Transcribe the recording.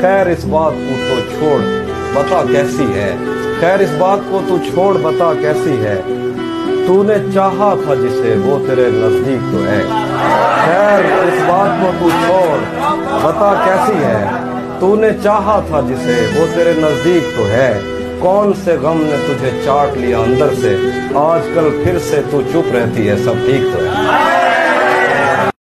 خیر اس بات کو تو چھوڑ، بتا کیسی ہے؟ خیر اس بات کو تو چھوڑ، بتا کیسی ہے؟ تو نے چاہا تھا جسے وہ تیرے نزدیک تو ہے۔ خیر اس بات کو تو چھوڑ، بتا کیسی ہے؟ تو نے چاہا تھا جسے وہ تیرے نزدیک تو ہے۔ کون سے غم نے تجھے چاٹ لیا اندر سے؟ آج کل پھر سے تو چپ رہتی ہے، سب ٹھیک تو ہے۔